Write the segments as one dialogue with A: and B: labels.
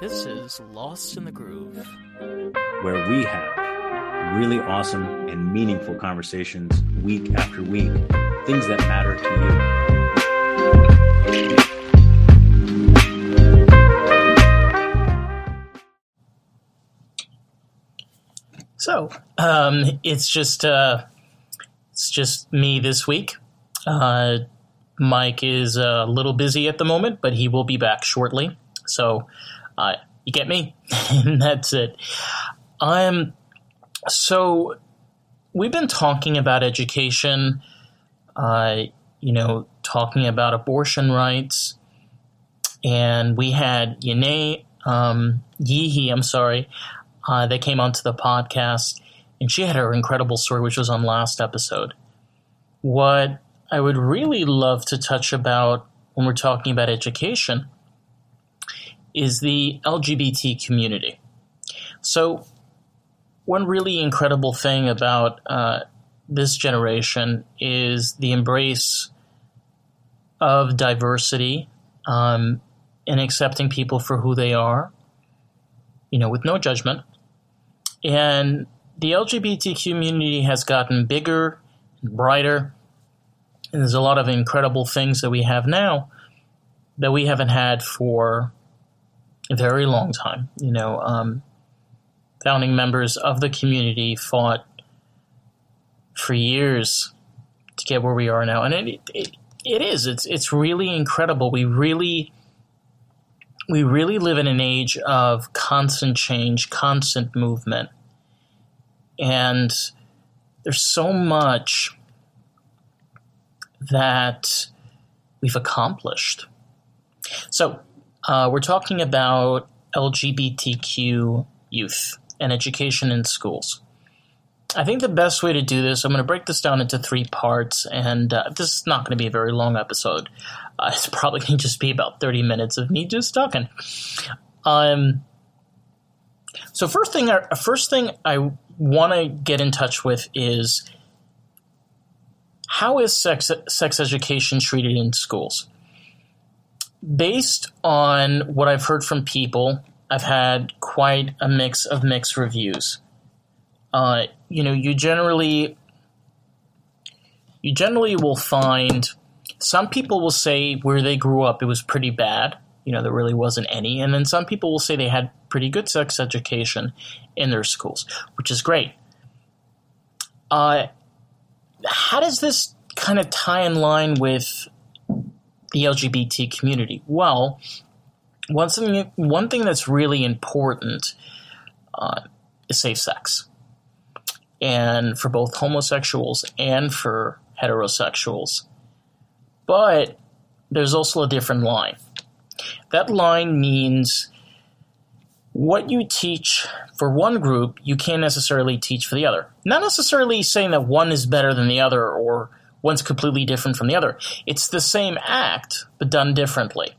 A: This is Lost in the Groove,
B: where we have really awesome and meaningful conversations week after week, things that matter to you.
A: So, um, it's just uh, it's just me this week. Uh, Mike is a little busy at the moment, but he will be back shortly. So, uh, you get me, and that's it. I'm so we've been talking about education. Uh, you know, talking about abortion rights, and we had Yane um, Yehi, I'm sorry, uh, that came onto the podcast, and she had her incredible story, which was on last episode. What I would really love to touch about when we're talking about education is the LGBT community. So, one really incredible thing about uh, this generation is the embrace of diversity um, and accepting people for who they are, you know, with no judgment. And the LGBT community has gotten bigger and brighter. And there's a lot of incredible things that we have now that we haven't had for very long time. You know, um, founding members of the community fought for years to get where we are now, and it, it it is it's it's really incredible. We really we really live in an age of constant change, constant movement. And there's so much that we've accomplished. So, uh, we're talking about LGBTQ youth and education in schools. I think the best way to do this, I'm going to break this down into three parts, and uh, this is not going to be a very long episode. Uh, it's probably going to just be about 30 minutes of me just talking. Um, so first thing, uh, first thing I want to get in touch with is how is sex sex education treated in schools? Based on what I've heard from people, I've had quite a mix of mixed reviews. Uh, you know, you generally you generally will find some people will say where they grew up it was pretty bad. You know, there really wasn't any, and then some people will say they had pretty good sex education in their schools, which is great. Uh, how does this kind of tie in line with the LGBT community? Well, one thing, one thing that's really important uh, is safe sex and for both homosexuals and for heterosexuals. But there's also a different line. That line means what you teach for one group, you can't necessarily teach for the other. Not necessarily saying that one is better than the other or one's completely different from the other. It's the same act, but done differently.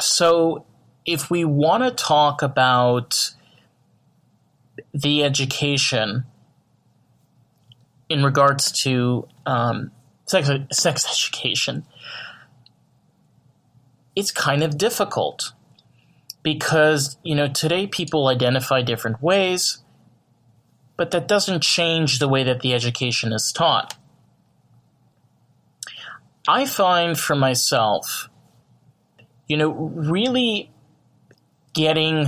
A: So if we want to talk about the education in regards to um, sex, sex education, it's kind of difficult because you know today people identify different ways, but that doesn't change the way that the education is taught. I find for myself, you know, really getting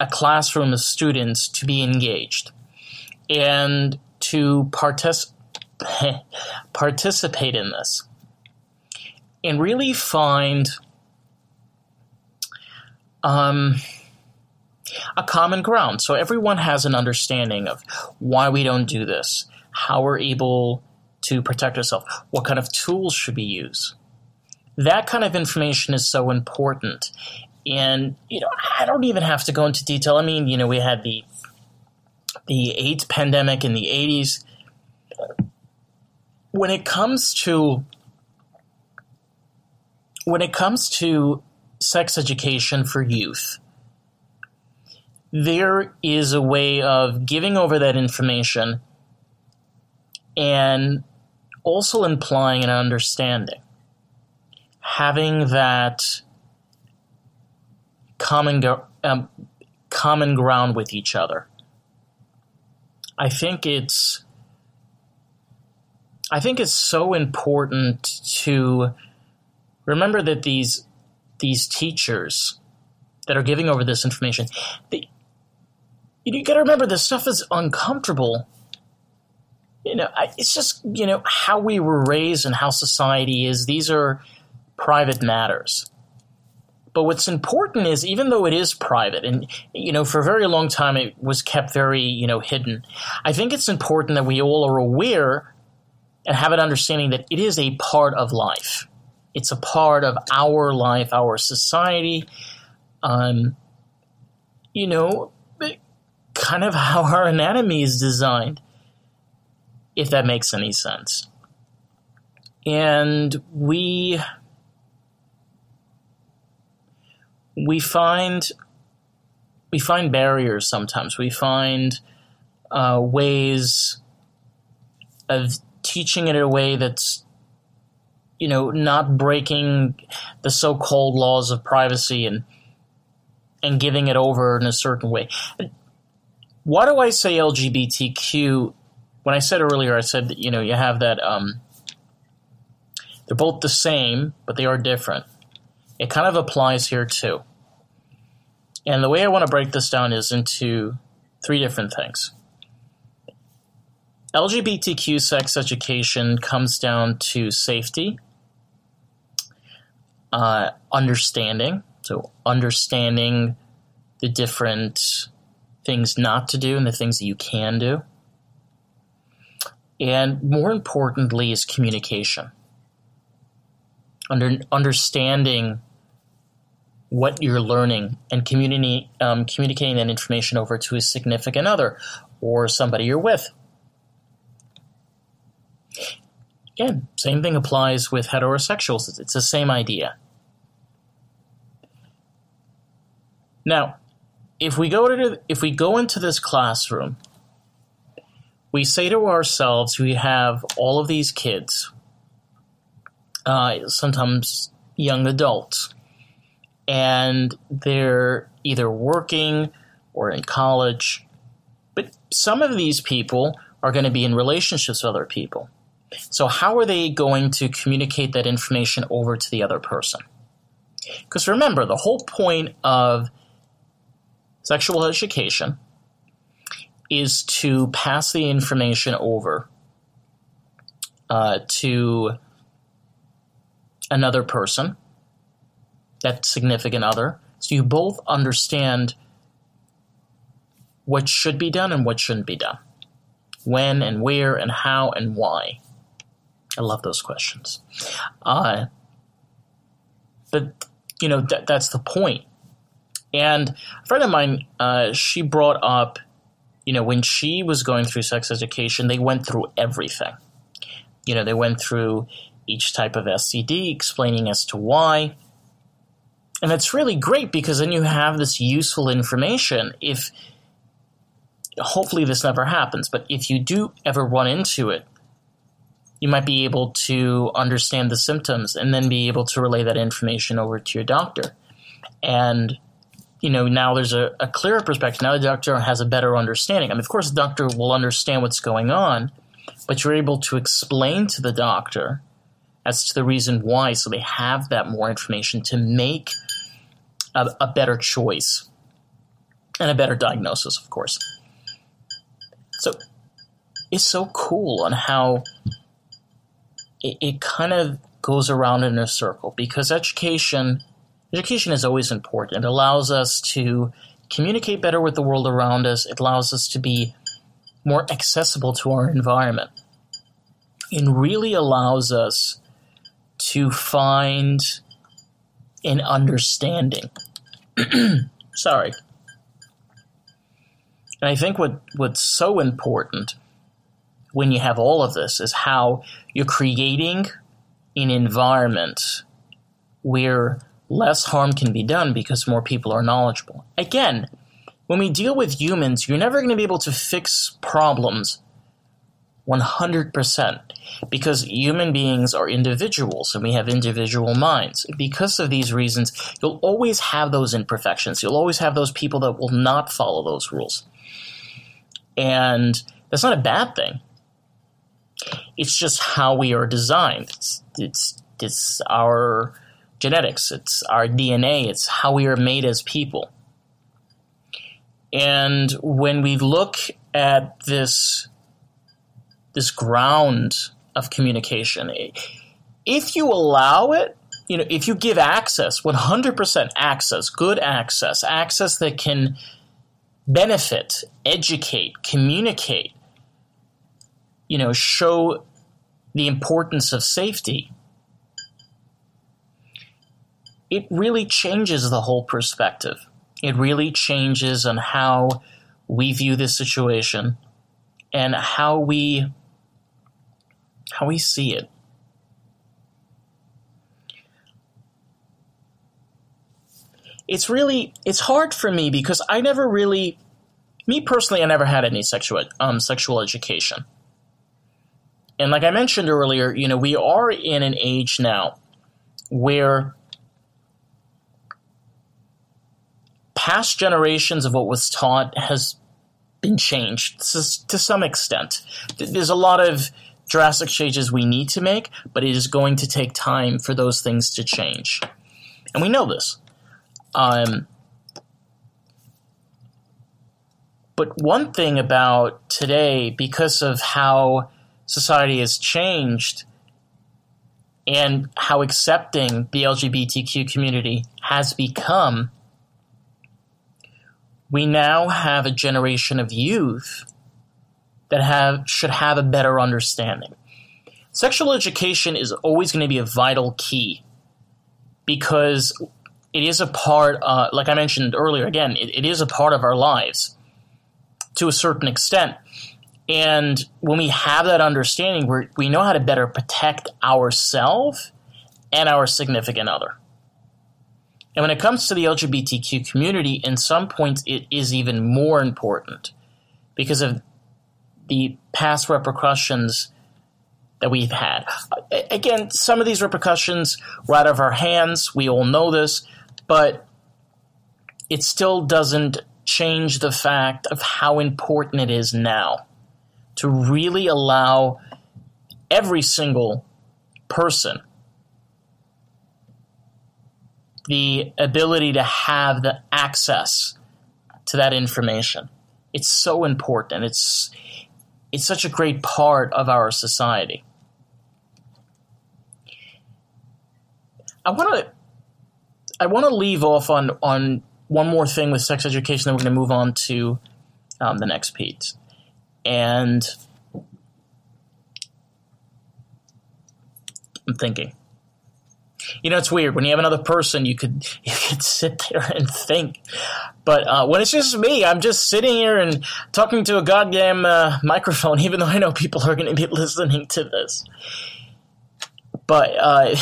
A: a classroom of students to be engaged and to partic- participate in this and really find um, a common ground. So everyone has an understanding of why we don't do this, how we're able to protect ourselves, what kind of tools should we use. That kind of information is so important. And you know, I don't even have to go into detail. I mean, you know, we had the the AIDS pandemic in the 80s. When it comes to when it comes to sex education for youth, there is a way of giving over that information and also implying an understanding. Having that common um, common ground with each other. I think it's I think it's so important to remember that these these teachers that are giving over this information, they, you got to remember this stuff is uncomfortable. You know, it's just you know how we were raised and how society is. These are private matters. But what's important is even though it is private and you know for a very long time it was kept very, you know, hidden. I think it's important that we all are aware and have an understanding that it is a part of life. It's a part of our life, our society. Um, you know, kind of how our anatomy is designed, if that makes any sense. And we we find we find barriers sometimes. We find uh, ways of teaching it in a way that's you know not breaking the so-called laws of privacy and and giving it over in a certain way. Why do I say LGBTQ? When I said earlier, I said that you know you have that um, they're both the same, but they are different. It kind of applies here too. And the way I want to break this down is into three different things. LGBTQ sex education comes down to safety, uh, understanding, so understanding the different things not to do and the things that you can do. And more importantly, is communication. Under, understanding what you're learning and community, um, communicating that information over to a significant other or somebody you're with. Again, same thing applies with heterosexuals. It's the same idea. Now, if we go to if we go into this classroom, we say to ourselves, we have all of these kids, uh, sometimes young adults, and they're either working or in college. But some of these people are going to be in relationships with other people. So, how are they going to communicate that information over to the other person? Because remember, the whole point of sexual education is to pass the information over uh, to another person that significant other. So you both understand what should be done and what shouldn't be done. When and where and how and why. I love those questions. Uh, but, you know, th- that's the point. And a friend of mine, uh, she brought up, you know, when she was going through sex education, they went through everything. You know, they went through each type of STD, explaining as to why. And it's really great because then you have this useful information. If hopefully this never happens, but if you do ever run into it, you might be able to understand the symptoms and then be able to relay that information over to your doctor. And you know, now there's a, a clearer perspective. Now the doctor has a better understanding. I mean, of course, the doctor will understand what's going on, but you're able to explain to the doctor as to the reason why, so they have that more information to make a, a better choice and a better diagnosis, of course. So it's so cool on how it, it kind of goes around in a circle because education education is always important. It allows us to communicate better with the world around us. It allows us to be more accessible to our environment. It really allows us to find an understanding. Sorry. And I think what, what's so important when you have all of this is how you're creating an environment where less harm can be done because more people are knowledgeable. Again, when we deal with humans, you're never going to be able to fix problems 100%. Because human beings are individuals and we have individual minds. Because of these reasons, you'll always have those imperfections. You'll always have those people that will not follow those rules. And that's not a bad thing. It's just how we are designed. It's, it's, it's our genetics, it's our DNA, it's how we are made as people. And when we look at this this ground of communication. If you allow it, you know, if you give access, 100% access, good access, access that can benefit, educate, communicate, you know, show the importance of safety, it really changes the whole perspective. It really changes on how we view this situation and how we how we see it. It's really it's hard for me because I never really me personally I never had any sexual um, sexual education. And like I mentioned earlier, you know, we are in an age now where past generations of what was taught has been changed to some extent. There's a lot of drastic changes we need to make, but it is going to take time for those things to change. And we know this. Um, but one thing about today, because of how society has changed and how accepting the LGBTQ community has become, we now have a generation of youth that have should have a better understanding. Sexual education is always going to be a vital key because it is a part, uh, like I mentioned earlier, again, it, it is a part of our lives to a certain extent. And when we have that understanding, we we know how to better protect ourselves and our significant other. And when it comes to the LGBTQ community, in some points, it is even more important because of the past repercussions that we've had. Again, some of these repercussions were out of our hands. We all know this, but it still doesn't change the fact of how important it is now to really allow every single person the ability to have the access to that information. It's so important. It's it's such a great part of our society. I want to I want to leave off on on one more thing with sex education. Then we're going to move on to um, the next piece, and I'm thinking. You know, it's weird when you have another person. You could you could sit there and think, but uh, when it's just me, I'm just sitting here and talking to a goddamn uh, microphone, even though I know people are going to be listening to this. But uh,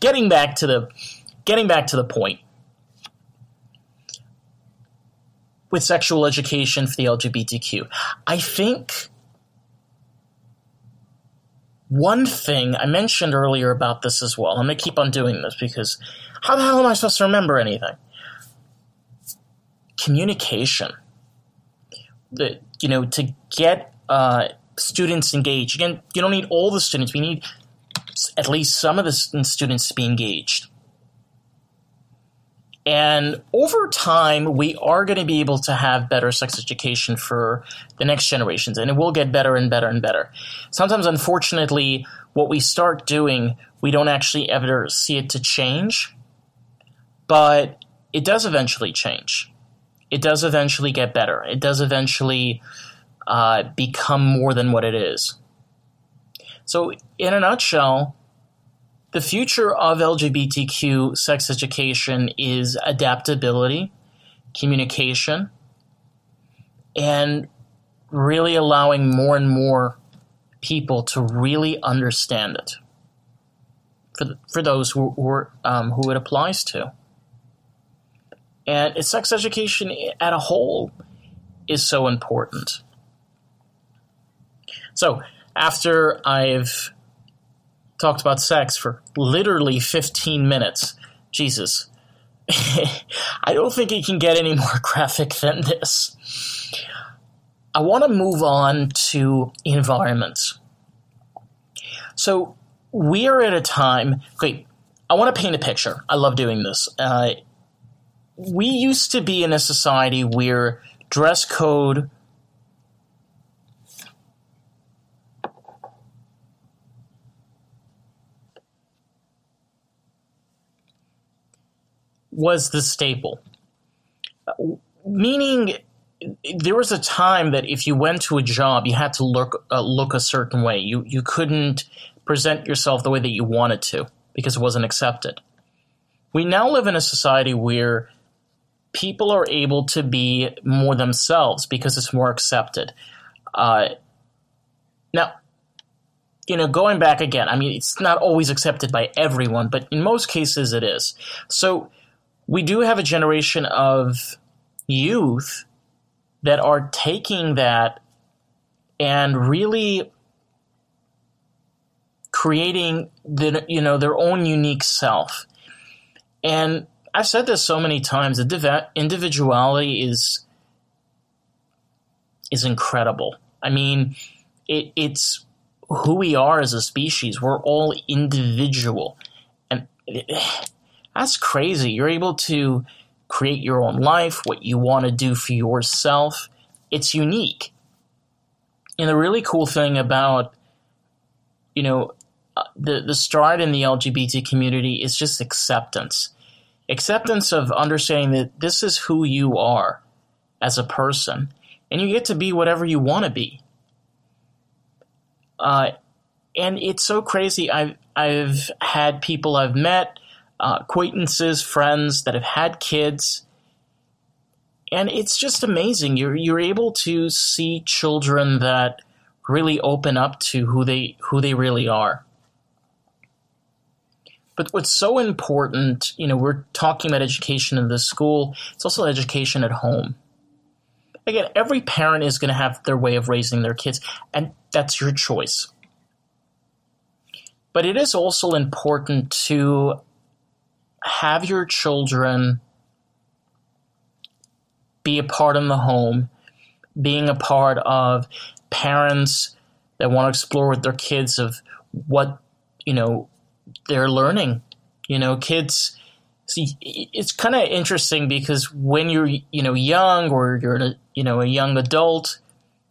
A: getting back to the getting back to the point with sexual education for the LGBTQ, I think one thing I mentioned earlier about this as well. I'm going to keep on doing this because how the hell am I supposed to remember anything? Communication. The, you know, to get uh, students engaged. Again, you don't need all the students. We need at least some of the students to be engaged. And over time, we are going to be able to have better sex education for the next generations, and it will get better and better and better. Sometimes, unfortunately, what we start doing, we don't actually ever see it to change, but it does eventually change. It does eventually get better. It does eventually uh, become more than what it is. So, in a nutshell, the future of LGBTQ sex education is adaptability, communication, and really allowing more and more people to really understand it for, the, for those who, who, um, who it applies to. And sex education at a whole is so important. So, after I've talked about sex for literally 15 minutes, Jesus, I don't think it can get any more graphic than this. I want to move on to environments. So we are at a time. Okay, I want to paint a picture. I love doing this. Uh, we used to be in a society where dress code was the staple. Meaning, there was a time that if you went to a job, you had to look uh, look a certain way. You you couldn't present yourself the way that you wanted to because it wasn't accepted. We now live in a society where people are able to be more themselves because it's more accepted. Uh, now, you know, going back again, I mean, it's not always accepted by everyone, but in most cases it is. So we do have a generation of youth that are taking that and really creating the you know their own unique self. And I've said this so many times: that individuality is is incredible. I mean, it, it's who we are as a species. We're all individual, and that's crazy. You're able to create your own life, what you want to do for yourself. It's unique. And the really cool thing about, you know, uh, the, the stride in the LGBT community is just acceptance. Acceptance of understanding that this is who you are as a person, and you get to be whatever you want to be. Uh, and it's so crazy. I've I've had people I've met uh, acquaintances, friends that have had kids. And it's just amazing. You're you're able to see children that really open up to who they who they really are. But what's so important, you know, we're talking about education in the school, it's also education at home. Again, every parent is going to have their way of raising their kids, and that's your choice. But it is also important to have your children be a part in the home, being a part of parents that want to explore with their kids of what you know they're learning. You know, kids. See, it's kind of interesting because when you're you know young or you're a, you know a young adult,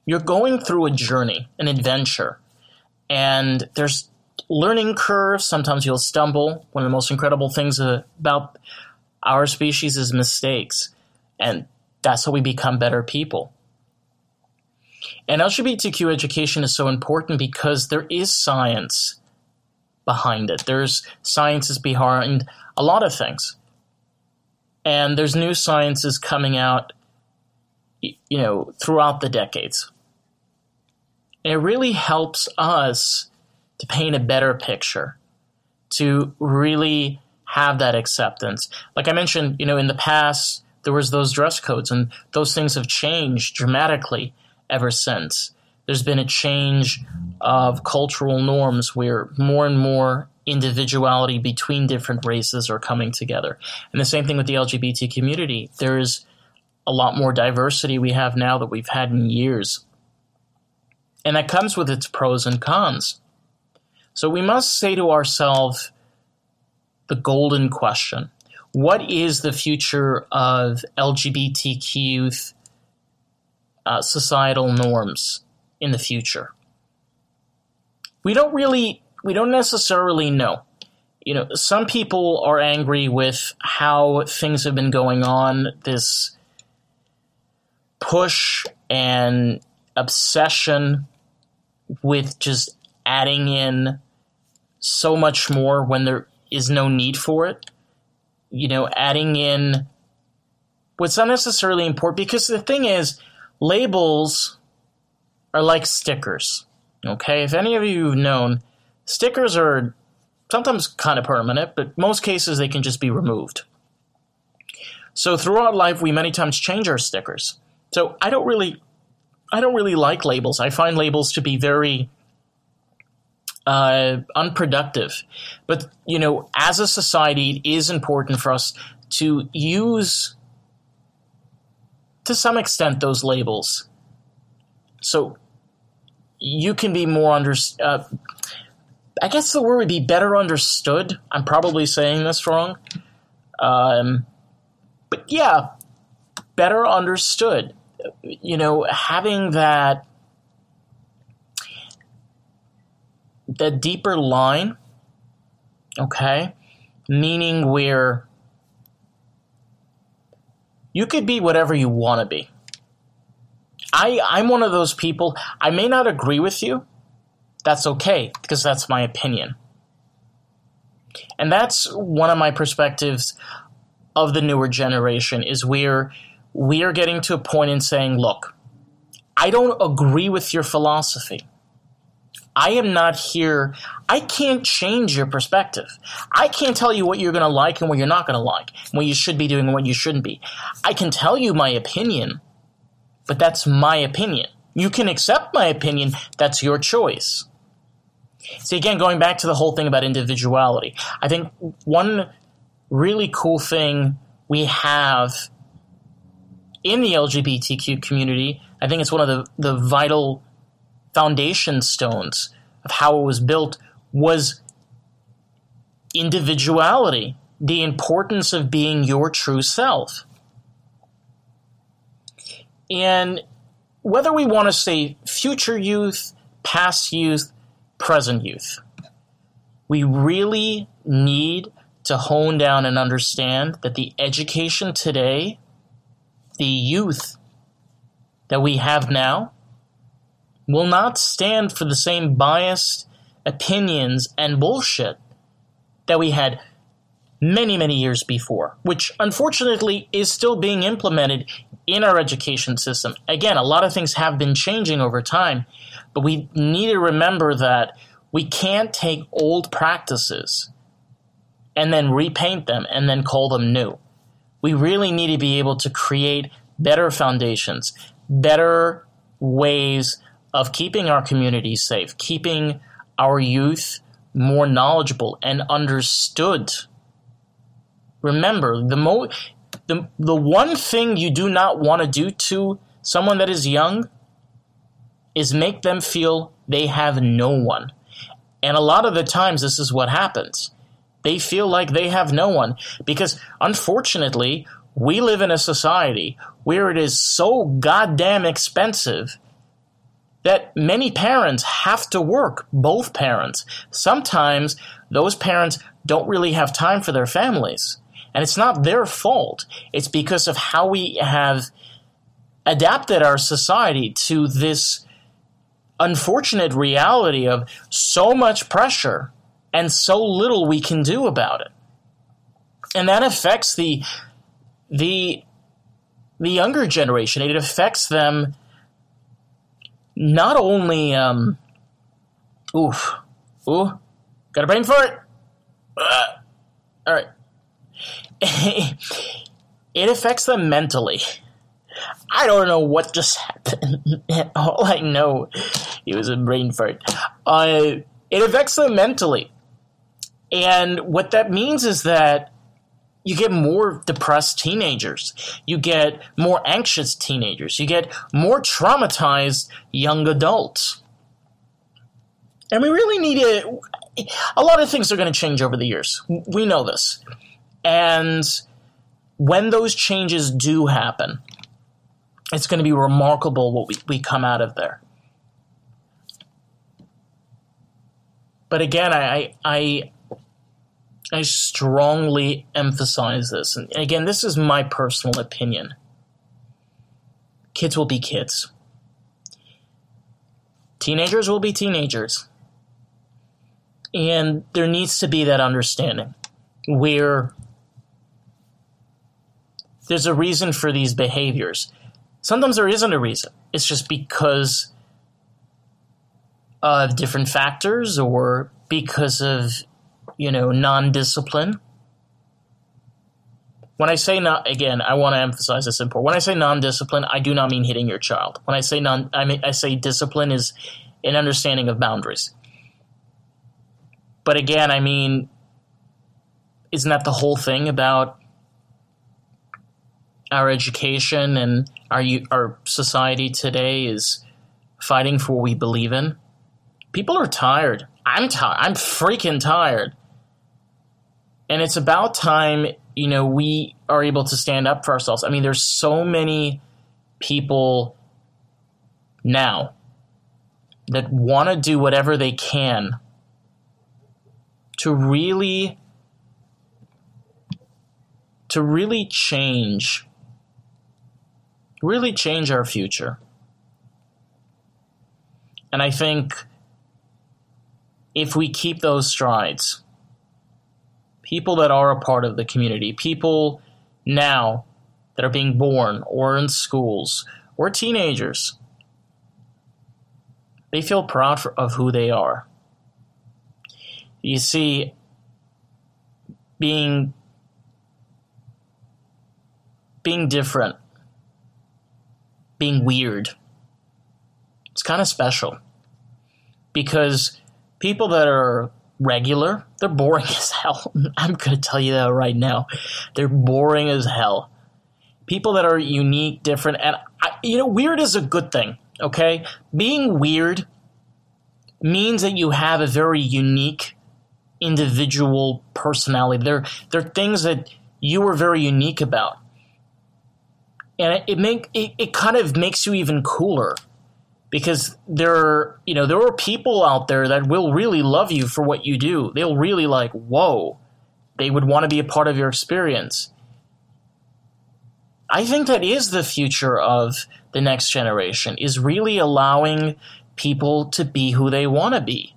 A: you're going through a journey, an adventure, and there's learning curve. Sometimes you'll stumble. One of the most incredible things about our species is mistakes. And that's how we become better people. And LGBTQ education is so important because there is science behind it. There's sciences behind a lot of things. And there's new sciences coming out, you know, throughout the decades. It really helps us to paint a better picture, to really have that acceptance. Like I mentioned, you know, in the past, there was those dress codes and those things have changed dramatically ever since. There's been a change of cultural norms where more and more individuality between different races are coming together. And the same thing with the LGBT community. There's a lot more diversity we have now that we've had in years. And that comes with its pros and cons. So we must say to ourselves the golden question What is the future of LGBTQ uh, societal norms in the future? We don't really, we don't necessarily know. You know, some people are angry with how things have been going on, this push and obsession with just adding in so much more when there is no need for it. You know, adding in what's not necessarily important because the thing is, labels are like stickers. Okay, if any of you have known, stickers are sometimes kind of permanent, but most cases they can just be removed. So throughout life, we many times change our stickers. So I don't really, I don't really like labels. I find labels to be very uh, unproductive. But, you know, as a society, it is important for us to use, to some extent, those labels. So you can be more under. Uh, I guess the word would be better understood. I'm probably saying this wrong. Um, but yeah, better understood. You know, having that the deeper line, okay, meaning where you could be whatever you want to be. I, I'm one of those people, I may not agree with you. That's okay, because that's my opinion. And that's one of my perspectives of the newer generation is where we are getting to a point in saying, look, I don't agree with your philosophy. I am not here. I can't change your perspective. I can't tell you what you're going to like and what you're not going to like, what you should be doing and what you shouldn't be. I can tell you my opinion, but that's my opinion. You can accept my opinion, that's your choice. See, again, going back to the whole thing about individuality, I think one really cool thing we have in the LGBTQ community, I think it's one of the, the vital foundation stones of how it was built was individuality, the importance of being your true self. And whether we want to say future youth, past youth, present youth, we really need to hone down and understand that the education today, the youth that we have now, will not stand for the same biased opinions and bullshit that we had many, many years before, which unfortunately is still being implemented in our education system. Again, a lot of things have been changing over time, but we need to remember that we can't take old practices and then repaint them and then call them new. We really need to be able to create better foundations, better ways of keeping our communities safe, keeping our youth more knowledgeable and understood. Remember, the mo the, the one thing you do not want to do to someone that is young is make them feel they have no one. And a lot of the times this is what happens. They feel like they have no one because unfortunately, we live in a society where it is so goddamn expensive that many parents have to work, both parents. Sometimes those parents don't really have time for their families. And it's not their fault. It's because of how we have adapted our society to this unfortunate reality of so much pressure and so little we can do about it. And that affects the the the younger generation. It affects them not only um oof ooh got a brain for it uh, all right. It affects them mentally. I don't know what just happened. All i know it was a brain fart. Uh, it affects them mentally. And what that means is that you get more depressed teenagers. You get more anxious teenagers. You get more traumatized young adults. And we really need to. A lot of things are going to change over the years. We know this. And when those changes do happen, it's going to be remarkable what we, we come out of there. But again, I, I, I strongly emphasize this. And again, this is my personal opinion. Kids will be kids. Teenagers will be teenagers. And there needs to be that understanding where there's a reason for these behaviors. Sometimes there isn't a reason. It's just because of different factors or because of you know, non-discipline. When I say not, again, I want to emphasize this important. When I say non-discipline, I do not mean hitting your child. When I say non, I mean I say discipline is an understanding of boundaries. but again, I mean, isn't that the whole thing about our education and our our society today is fighting for what we believe in? People are tired. I'm tired. I'm freaking tired. And it's about time, you know, we are able to stand up for ourselves. I mean, there's so many people now that want to do whatever they can to really to really change really change our future and i think if we keep those strides people that are a part of the community people now that are being born or in schools or teenagers they feel proud for, of who they are. You see, being being different, being weird, it's kind of special. Because people that are regular, they're boring as hell. I'm going to tell you that right now. They're boring as hell. People that are unique, different, and I, you know, weird is a good thing. Okay, being weird means that you have a very unique individual personality. They're they're things that you are very unique about, and it, it make it, it kind of makes you even cooler because there you know there are people out there that will really love you for what you do. They'll really like whoa, they would want to be a part of your experience. I think that is the future of the next generation is really allowing people to be who they want to be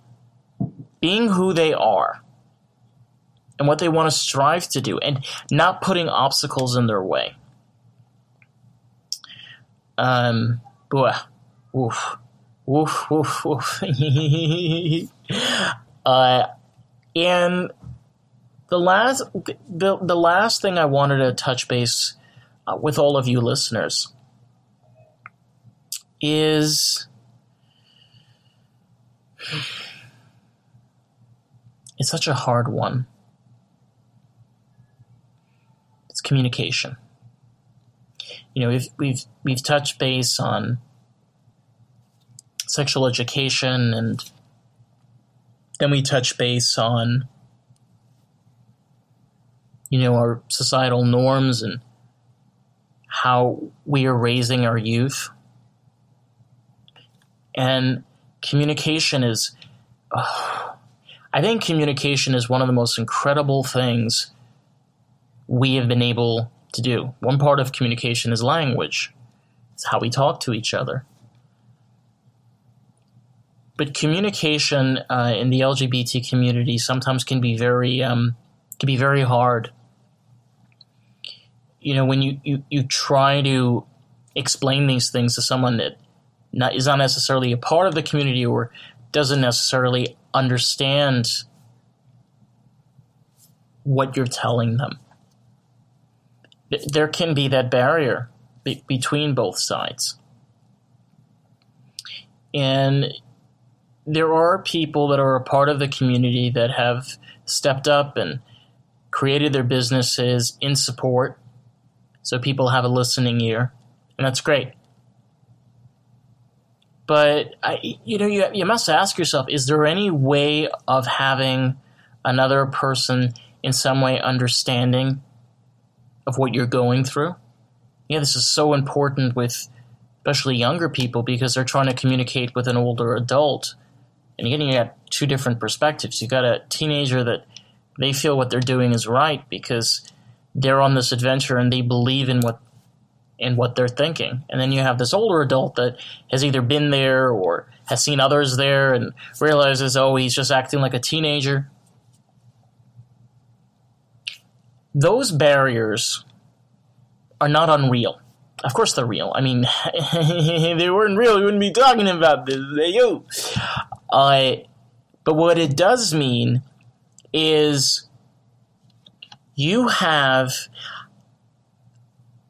A: being who they are and what they want to strive to do and not putting obstacles in their way. Um, woof, woof, woof, woof. uh, and the last, the, the last thing I wanted to touch base uh, with all of you listeners is it's such a hard one. It's communication. You know, we've we've we've touched base on sexual education and then we touch base on you know our societal norms and how we are raising our youth and communication is oh, I think communication is one of the most incredible things we have been able to do. One part of communication is language, it's how we talk to each other. But communication uh, in the LGBT community sometimes can be very um, can be very hard. You know, when you, you, you try to explain these things to someone that not, is not necessarily a part of the community or doesn't necessarily understand what you're telling them. There can be that barrier be- between both sides. And there are people that are a part of the community that have stepped up and created their businesses in support so people have a listening ear, and that's great. But I, you know, you you must ask yourself: Is there any way of having another person in some way understanding of what you're going through? Yeah, this is so important with especially younger people because they're trying to communicate with an older adult, and again, you got two different perspectives. You got a teenager that they feel what they're doing is right because they're on this adventure and they believe in what in what they're thinking. And then you have this older adult that has either been there or has seen others there and realizes, oh, he's just acting like a teenager. Those barriers are not unreal. Of course they're real. I mean, if they weren't real, we wouldn't be talking about this. Hey, yo. Uh, but what it does mean is you have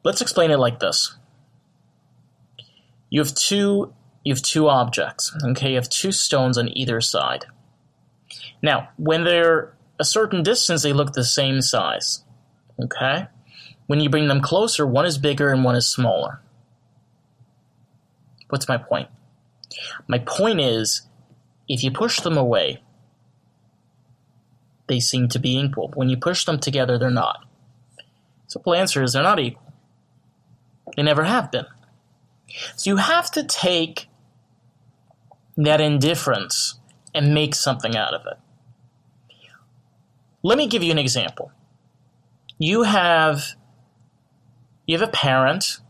A: Let's explain it like this. You have two you have two objects, okay? You have two stones on either side. Now, when they're a certain distance, they look the same size. Okay? When you bring them closer, one is bigger and one is smaller. What's my point? My point is if you push them away, they seem to be equal. When you push them together, they're not. Simple answer is they're not equal. They never have been. So you have to take that indifference and make something out of it. Let me give you an example. You have you have a parent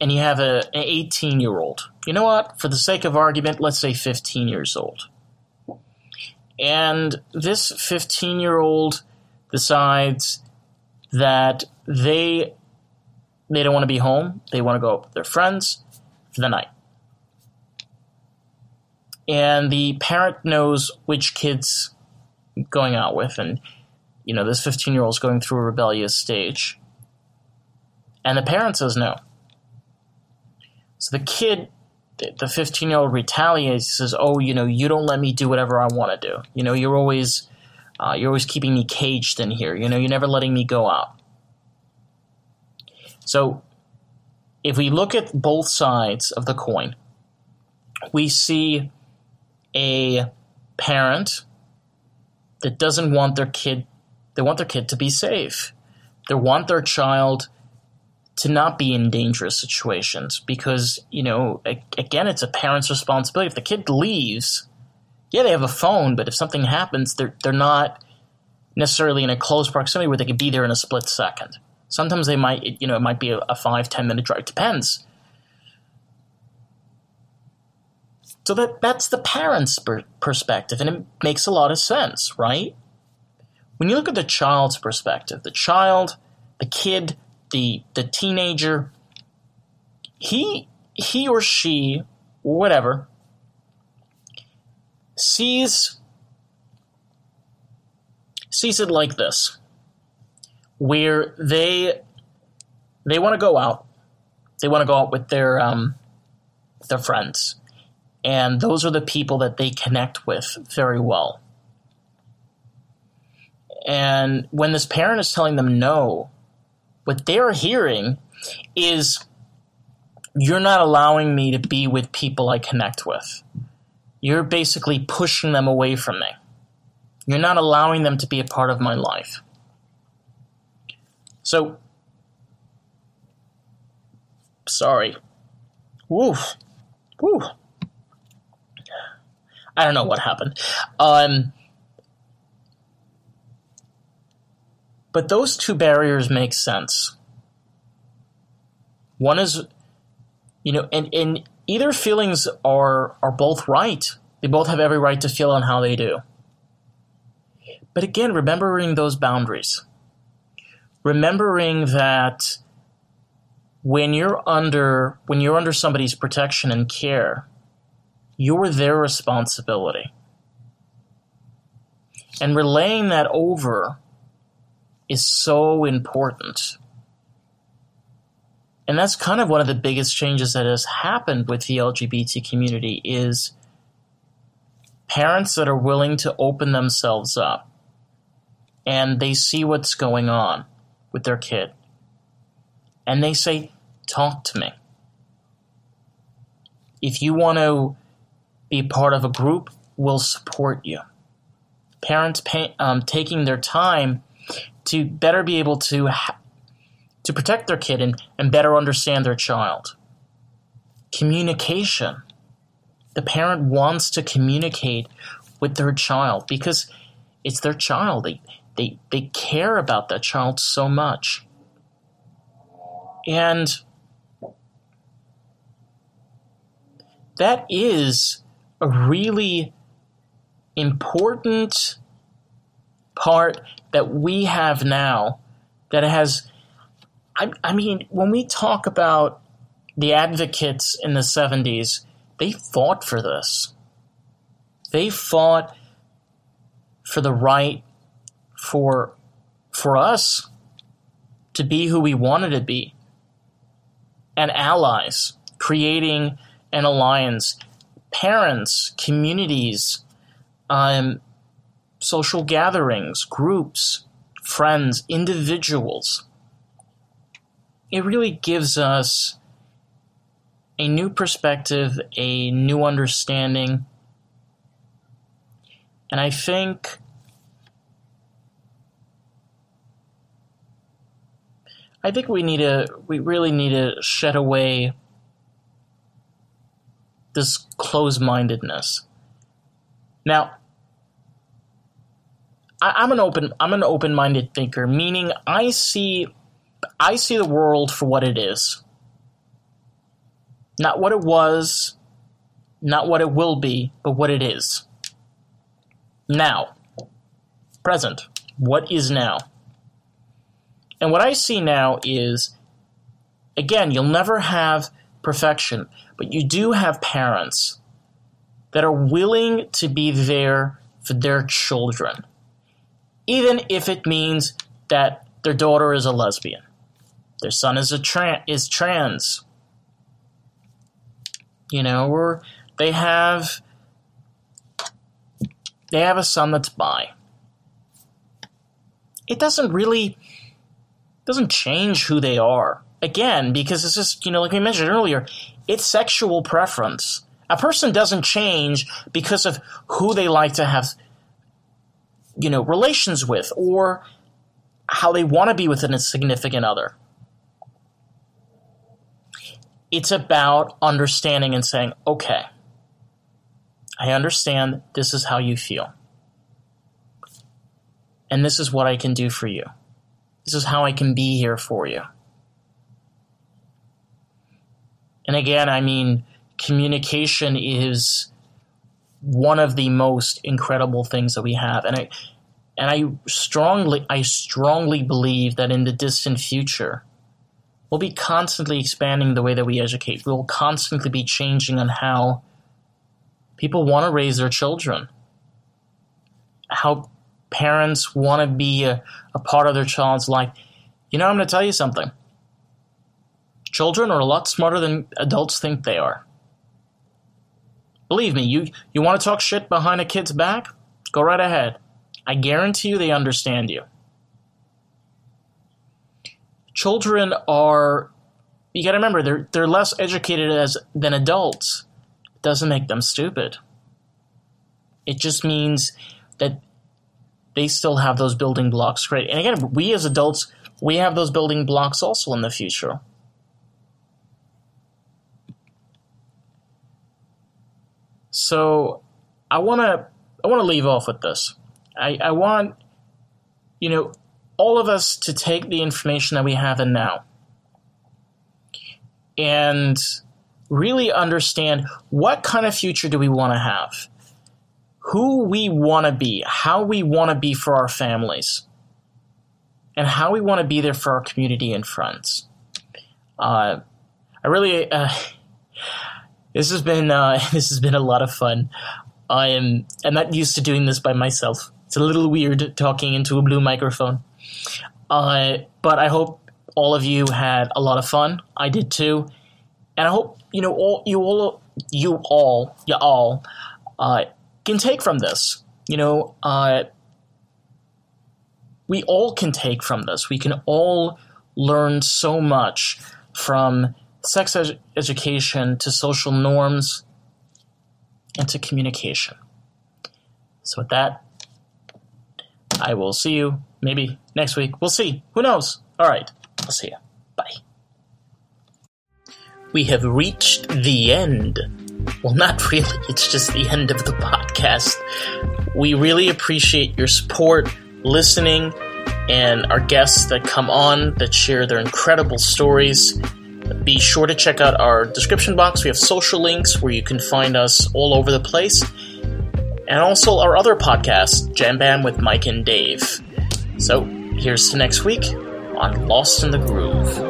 A: and you have a, an 18 year old. You know what? For the sake of argument, let's say 15 years old. And this 15 year old decides that they they don't want to be home. They want to go with their friends for the night. And the parent knows which kids going out with and you know this 15 year old is going through a rebellious stage and the parent says no so the kid the 15 year old retaliates says oh you know you don't let me do whatever i want to do. You know you're always uh, you're always keeping me caged in here. You know you're never letting me go out. So if we look at both sides of the coin we see a parent that doesn't want their kid they want their kid to be safe. They want their child to not be in dangerous situations because, you know, again, it's a parent's responsibility. If the kid leaves, yeah, they have a phone, but if something happens, they're, they're not necessarily in a close proximity where they could be there in a split second. Sometimes they might, you know, it might be a, a five, ten minute drive. Depends. So that that's the parent's per- perspective, and it makes a lot of sense, right? When you look at the child's perspective, the child, the kid, the the teenager, he he or she, whatever, sees sees it like this, where they they want to go out, they want to go out with their um, their friends and those are the people that they connect with very well. And when this parent is telling them no, what they're hearing is, You're not allowing me to be with people I connect with. You're basically pushing them away from me. You're not allowing them to be a part of my life. So, sorry. Woof. Woof. I don't know what happened. Um, but those two barriers make sense. One is, you know, and, and either feelings are are both right. They both have every right to feel on how they do. But again, remembering those boundaries. Remembering that when you're under when you're under somebody's protection and care, you're their responsibility. And relaying that over is so important. And that's kind of one of the biggest changes that has happened with the LGBT community is parents that are willing to open themselves up and they see what's going on with their kid. And they say, talk to me. If you want to be part of a group we'll support you. Parents pay, um, taking their time to better be able to ha- to protect their kid and, and better understand their child. Communication. The parent wants to communicate with their child because it's their child. They, they, they care about that child so much. And that is a really important part that we have now that has I, I, mean when we talk about the advocates in the 70s they fought for this. They fought for the right for for us to be who we wanted to be. And allies creating an alliance parents, communities, um, social gatherings, groups, friends, individuals. It really gives us a new perspective, a new understanding. And I think I think we need to we really need to shed away this closed-mindedness. Now, I, am an open I'm an open-minded thinker, meaning I see I see the world for what it is. Not what it was, not what it will be, but what it is. Now, present. What is now? And what I see now is, again, you'll never have perfection, but you do have parents that are willing to be there for their children, even if it means that their daughter is a lesbian, their son is a tra- is trans, you know, or they have they have a son that's bi. It doesn't really doesn't change who they are. Again, because it's just, you know, like we mentioned earlier, it's sexual preference. A person doesn't change because of who they like to have, you know, relations with or how they want to be with a significant other. It's about understanding and saying, okay, I understand this is how you feel. And this is what I can do for you. This is how I can be here for you. And again, I mean, communication is one of the most incredible things that we have. And I and I strongly I strongly believe that in the distant future, we'll be constantly expanding the way that we educate. We'll constantly be changing on how people want to raise their children. How parents want to be a, a part of their child's life. You know, I'm going to tell you something. Children are a lot smarter than adults think they are. Believe me, you, you want to talk shit behind a kid's back? Go right ahead. I guarantee you they understand you. Children are you got to remember they're they're less educated as than adults. It doesn't make them stupid. It just means that they still have those building blocks great. And again, we as adults, we have those building blocks also in the future. So I want to I want to leave off with this. I, I want you know all of us to take the information that we have in now and really understand what kind of future do we want to have who we want to be, how we want to be for our families, and how we want to be there for our community and friends. Uh, I really, uh, this has been uh, this has been a lot of fun. I am I'm not used to doing this by myself. It's a little weird talking into a blue microphone. Uh, but I hope all of you had a lot of fun. I did too, and I hope you know all you all you all you all uh, can take from this. You know, uh, we all can take from this. We can all learn so much from sex ed- education to social norms and to communication. So, with that, I will see you maybe next week. We'll see. Who knows? All right. I'll see you. Bye. We have reached the end well, not really. It's just the end of the podcast. We really appreciate your support, listening, and our guests that come on that share their incredible stories. Be sure to check out our description box. We have social links where you can find us all over the place. And also our other podcast, Jam Bam with Mike and Dave. So here's to next week on Lost in the Groove.